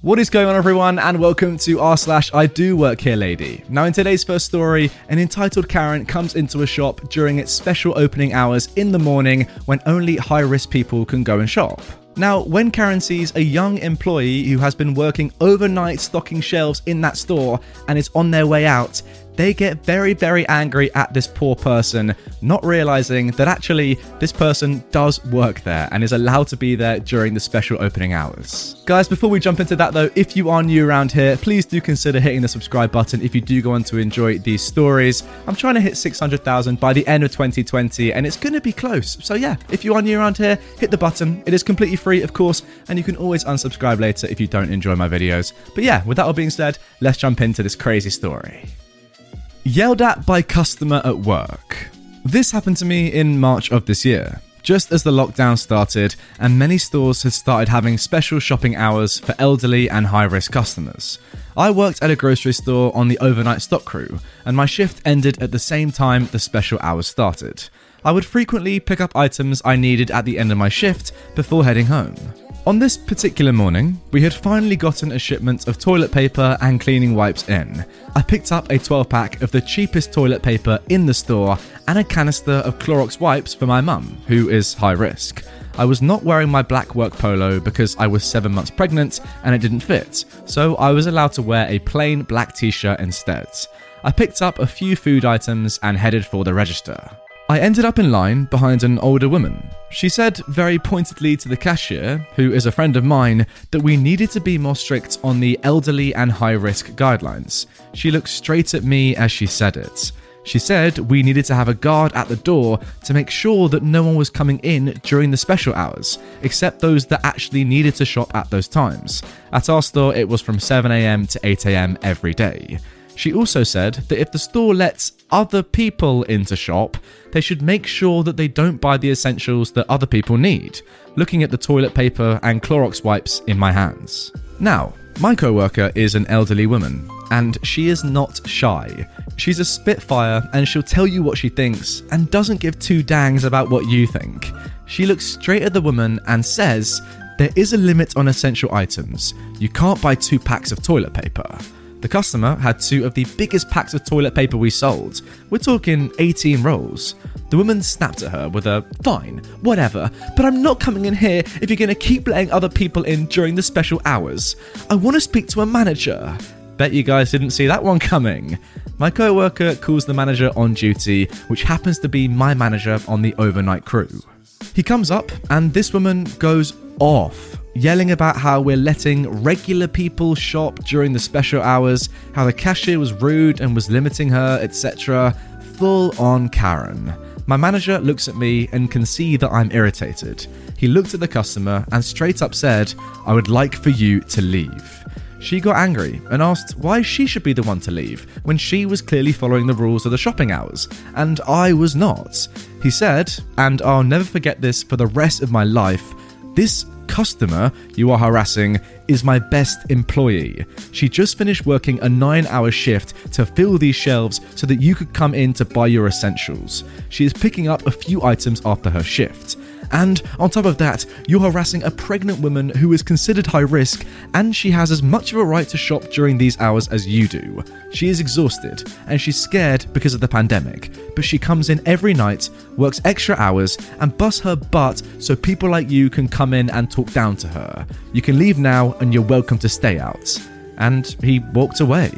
What is going on, everyone, and welcome to r slash I do work here, lady. Now, in today's first story, an entitled Karen comes into a shop during its special opening hours in the morning when only high risk people can go and shop. Now, when Karen sees a young employee who has been working overnight stocking shelves in that store and is on their way out, they get very, very angry at this poor person, not realizing that actually this person does work there and is allowed to be there during the special opening hours. Guys, before we jump into that though, if you are new around here, please do consider hitting the subscribe button if you do go on to enjoy these stories. I'm trying to hit 600,000 by the end of 2020 and it's going to be close. So yeah, if you are new around here, hit the button. It is completely free, of course, and you can always unsubscribe later if you don't enjoy my videos. But yeah, with that all being said, let's jump into this crazy story. Yelled at by customer at work. This happened to me in March of this year, just as the lockdown started and many stores had started having special shopping hours for elderly and high risk customers. I worked at a grocery store on the overnight stock crew, and my shift ended at the same time the special hours started. I would frequently pick up items I needed at the end of my shift before heading home. On this particular morning, we had finally gotten a shipment of toilet paper and cleaning wipes in. I picked up a 12 pack of the cheapest toilet paper in the store and a canister of Clorox wipes for my mum, who is high risk. I was not wearing my black work polo because I was seven months pregnant and it didn't fit, so I was allowed to wear a plain black t shirt instead. I picked up a few food items and headed for the register. I ended up in line behind an older woman. She said very pointedly to the cashier, who is a friend of mine, that we needed to be more strict on the elderly and high risk guidelines. She looked straight at me as she said it. She said we needed to have a guard at the door to make sure that no one was coming in during the special hours, except those that actually needed to shop at those times. At our store, it was from 7am to 8am every day. She also said that if the store lets other people into shop, they should make sure that they don't buy the essentials that other people need, looking at the toilet paper and Clorox wipes in my hands. Now, my coworker is an elderly woman, and she is not shy. She's a spitfire and she'll tell you what she thinks and doesn't give two dangs about what you think. She looks straight at the woman and says, There is a limit on essential items. You can't buy two packs of toilet paper. The customer had two of the biggest packs of toilet paper we sold. We're talking 18 rolls. The woman snapped at her with a, fine, whatever, but I'm not coming in here if you're going to keep letting other people in during the special hours. I want to speak to a manager. Bet you guys didn't see that one coming. My co worker calls the manager on duty, which happens to be my manager on the overnight crew. He comes up, and this woman goes off yelling about how we're letting regular people shop during the special hours, how the cashier was rude and was limiting her, etc. Full on Karen. My manager looks at me and can see that I'm irritated. He looked at the customer and straight up said, I would like for you to leave. She got angry and asked why she should be the one to leave when she was clearly following the rules of the shopping hours, and I was not. He said, and I'll never forget this for the rest of my life this customer you are harassing is my best employee. She just finished working a nine hour shift to fill these shelves so that you could come in to buy your essentials. She is picking up a few items after her shift. And on top of that, you're harassing a pregnant woman who is considered high risk, and she has as much of a right to shop during these hours as you do. She is exhausted, and she's scared because of the pandemic, but she comes in every night, works extra hours, and busts her butt so people like you can come in and talk down to her. You can leave now, and you're welcome to stay out. And he walked away.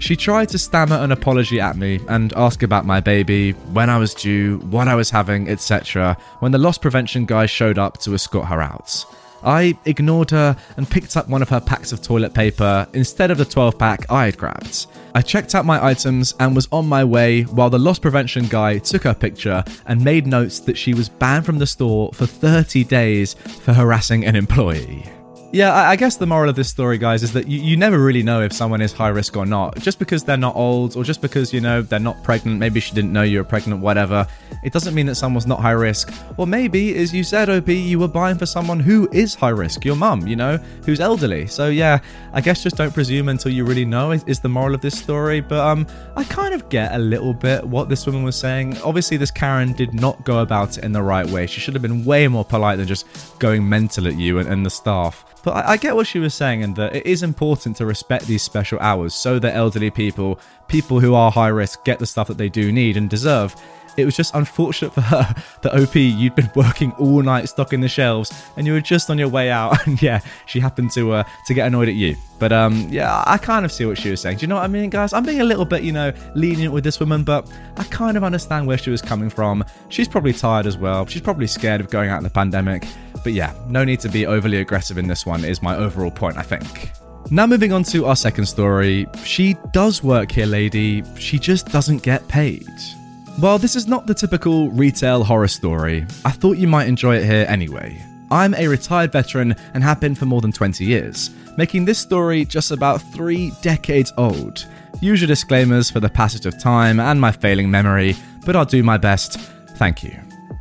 She tried to stammer an apology at me and ask about my baby, when I was due, what I was having, etc., when the loss prevention guy showed up to escort her out. I ignored her and picked up one of her packs of toilet paper instead of the 12 pack I had grabbed. I checked out my items and was on my way while the loss prevention guy took her picture and made notes that she was banned from the store for 30 days for harassing an employee. Yeah, I, guess the moral of this story, guys, is that you, you never really know if someone is high risk or not. Just because they're not old or just because, you know, they're not pregnant, maybe she didn't know you were pregnant, whatever, it doesn't mean that someone's not high risk. Or maybe, as you said, OP, you were buying for someone who is high risk, your mum, you know, who's elderly. So yeah, I guess just don't presume until you really know is, is the moral of this story. But um, I kind of get a little bit what this woman was saying. Obviously, this Karen did not go about it in the right way. She should have been way more polite than just going mental at you and, and the staff. But I, I, get what she was saying, and that it is important to respect these special hours so that elderly people, people who are high risk, get the stuff that they do need and deserve. It was just unfortunate for her that OP, you'd been working all night stocking the shelves and you were just on your way out. And yeah, she happened to uh, to get annoyed at you. But um, yeah, I kind of see what she was saying. Do you know what I mean, guys? I'm being a little bit, you know, lenient with this woman, but I kind of understand where she was coming from. She's probably tired as well. She's probably scared of going out in the pandemic. But yeah, no need to be overly aggressive in this one, is my overall point, I think. Now, moving on to our second story. She does work here, lady. She just doesn't get paid. While this is not the typical retail horror story, I thought you might enjoy it here anyway. I'm a retired veteran and have been for more than 20 years, making this story just about three decades old. Usual disclaimers for the passage of time and my failing memory, but I'll do my best. Thank you.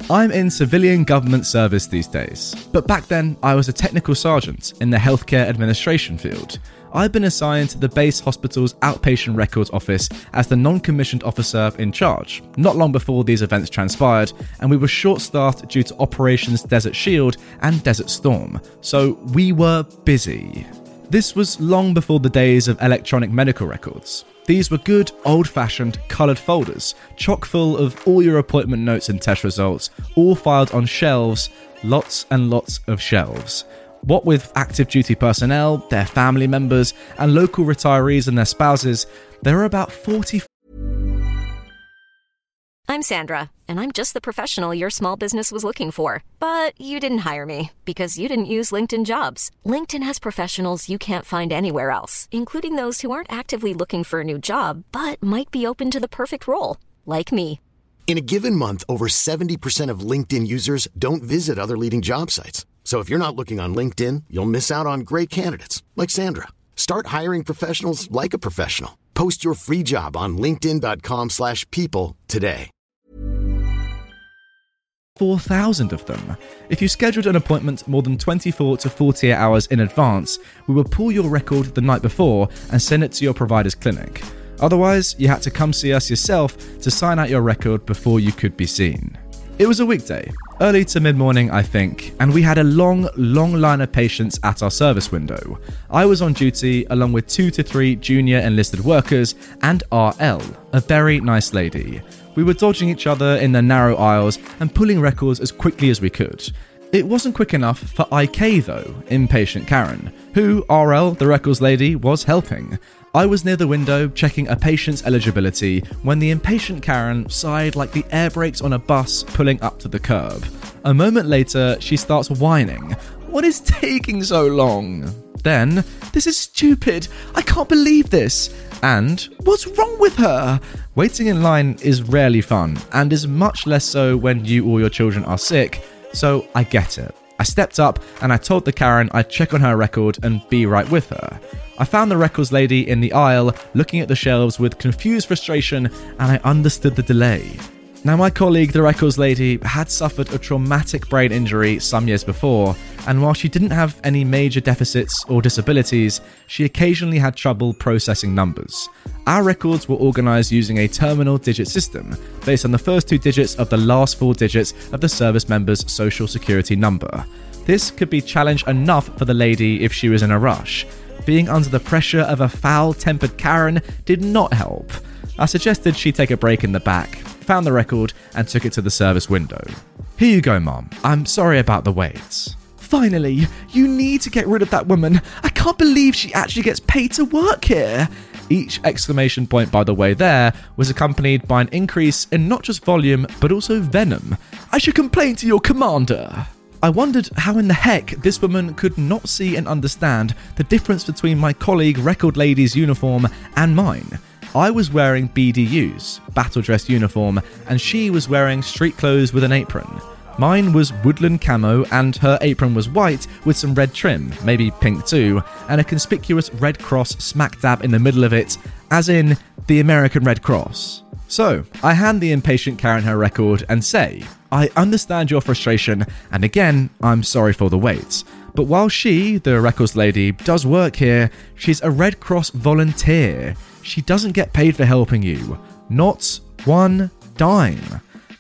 I'm in civilian government service these days, but back then I was a technical sergeant in the healthcare administration field. I've been assigned to the base hospital's outpatient records office as the non commissioned officer in charge, not long before these events transpired, and we were short staffed due to Operations Desert Shield and Desert Storm, so we were busy. This was long before the days of electronic medical records. These were good, old fashioned, coloured folders, chock full of all your appointment notes and test results, all filed on shelves, lots and lots of shelves. What with active duty personnel, their family members, and local retirees and their spouses, there are about 40. I'm Sandra, and I'm just the professional your small business was looking for. But you didn't hire me because you didn't use LinkedIn jobs. LinkedIn has professionals you can't find anywhere else, including those who aren't actively looking for a new job but might be open to the perfect role, like me. In a given month, over 70% of LinkedIn users don't visit other leading job sites. So if you're not looking on LinkedIn, you'll miss out on great candidates like Sandra. Start hiring professionals like a professional. Post your free job on linkedin.com/people today. 4,000 of them. If you scheduled an appointment more than 24 to 48 hours in advance, we will pull your record the night before and send it to your provider's clinic. Otherwise, you had to come see us yourself to sign out your record before you could be seen. It was a weekday, early to mid morning, I think, and we had a long, long line of patients at our service window. I was on duty along with two to three junior enlisted workers and RL, a very nice lady. We were dodging each other in the narrow aisles and pulling records as quickly as we could. It wasn't quick enough for IK though, impatient Karen, who, RL, the records lady, was helping. I was near the window checking a patient's eligibility when the impatient Karen sighed like the air brakes on a bus pulling up to the curb. A moment later, she starts whining. What is taking so long? Then, this is stupid. I can't believe this. And, what's wrong with her? Waiting in line is rarely fun, and is much less so when you or your children are sick, so I get it. I stepped up and I told the Karen I'd check on her record and be right with her. I found the records lady in the aisle looking at the shelves with confused frustration and I understood the delay. Now, my colleague, the records lady, had suffered a traumatic brain injury some years before, and while she didn't have any major deficits or disabilities, she occasionally had trouble processing numbers. Our records were organised using a terminal digit system based on the first two digits of the last four digits of the service member's social security number. This could be challenge enough for the lady if she was in a rush. Being under the pressure of a foul tempered Karen did not help. I suggested she take a break in the back, found the record, and took it to the service window. Here you go, Mom. I'm sorry about the wait. Finally, you need to get rid of that woman. I can't believe she actually gets paid to work here. Each exclamation point, by the way, there was accompanied by an increase in not just volume, but also venom. I should complain to your commander. I wondered how in the heck this woman could not see and understand the difference between my colleague Record Lady's uniform and mine. I was wearing BDU's, battle dress uniform, and she was wearing street clothes with an apron. Mine was woodland camo, and her apron was white with some red trim, maybe pink too, and a conspicuous red cross smack dab in the middle of it, as in the American Red Cross. So, I hand the impatient Karen her record and say, I understand your frustration, and again, I'm sorry for the wait. But while she, the records lady, does work here, she's a Red Cross volunteer. She doesn't get paid for helping you. Not one dime.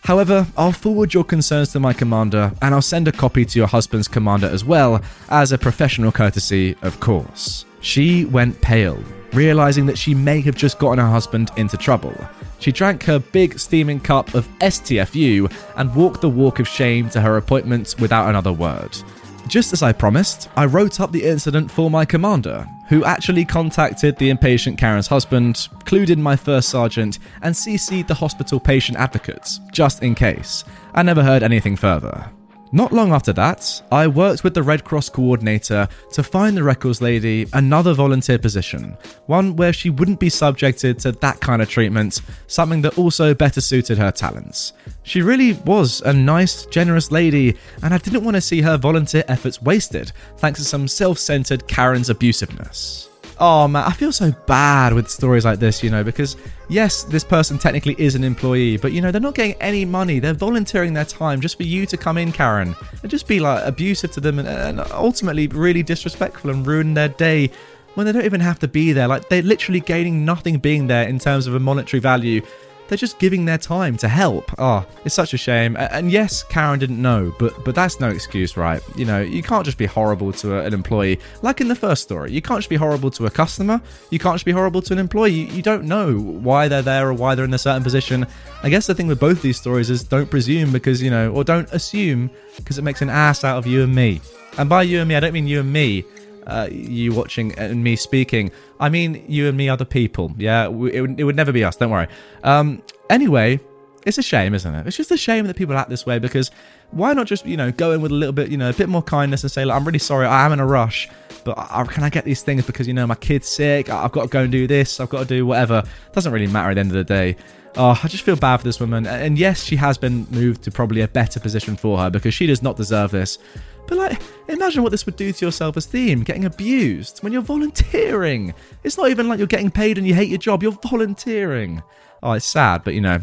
However, I'll forward your concerns to my commander and I'll send a copy to your husband's commander as well, as a professional courtesy, of course. She went pale, realizing that she may have just gotten her husband into trouble. She drank her big steaming cup of STFU and walked the walk of shame to her appointment without another word. Just as I promised, I wrote up the incident for my commander, who actually contacted the impatient Karen's husband, clued in my first sergeant, and CC'd the hospital patient advocates, just in case. I never heard anything further. Not long after that, I worked with the Red Cross coordinator to find the records lady another volunteer position, one where she wouldn't be subjected to that kind of treatment, something that also better suited her talents. She really was a nice, generous lady, and I didn't want to see her volunteer efforts wasted thanks to some self centered Karen's abusiveness. Oh man, I feel so bad with stories like this, you know, because yes, this person technically is an employee, but you know, they're not getting any money. They're volunteering their time just for you to come in, Karen, and just be like abusive to them and, and ultimately really disrespectful and ruin their day when they don't even have to be there. Like they're literally gaining nothing being there in terms of a monetary value they're just giving their time to help. Oh, it's such a shame. And yes, Karen didn't know, but but that's no excuse, right? You know, you can't just be horrible to an employee. Like in the first story, you can't just be horrible to a customer. You can't just be horrible to an employee. You, you don't know why they're there or why they're in a certain position. I guess the thing with both these stories is don't presume because you know, or don't assume because it makes an ass out of you and me. And by you and me, I don't mean you and me uh, you watching and me speaking. I mean, you and me, other people. Yeah, it would, it would never be us. Don't worry. Um, anyway, it's a shame, isn't it? It's just a shame that people act this way because why not just, you know, go in with a little bit, you know, a bit more kindness and say, like, I'm really sorry, I am in a rush, but I, can I get these things because, you know, my kid's sick, I've got to go and do this, I've got to do whatever. Doesn't really matter at the end of the day. Oh, I just feel bad for this woman. And yes, she has been moved to probably a better position for her because she does not deserve this. But like, imagine what this would do to your self esteem, getting abused when you're volunteering. It's not even like you're getting paid and you hate your job, you're volunteering. Oh, it's sad, but you know,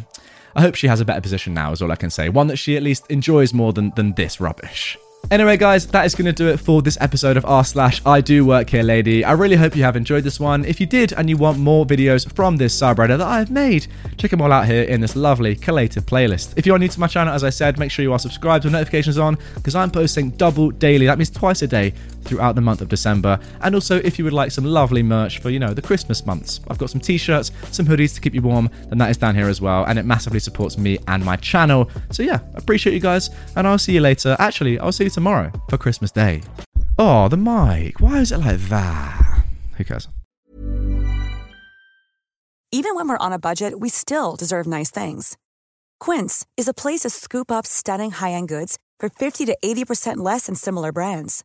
I hope she has a better position now, is all I can say. One that she at least enjoys more than, than this rubbish. Anyway, guys, that is going to do it for this episode of r slash I do work here, lady. I really hope you have enjoyed this one. If you did and you want more videos from this subreddit that I've made, check them all out here in this lovely collated playlist. If you are new to my channel, as I said, make sure you are subscribed with notifications on because I'm posting double daily. That means twice a day throughout the month of December. And also, if you would like some lovely merch for, you know, the Christmas months, I've got some t shirts, some hoodies to keep you warm, then that is down here as well. And it massively supports me and my channel. So, yeah, appreciate you guys. And I'll see you later. Actually, I'll see you tomorrow for Christmas Day. Oh, the mic. Why is it like that? Who cares? Even when we're on a budget, we still deserve nice things. Quince is a place to scoop up stunning high end goods for 50 to 80% less than similar brands.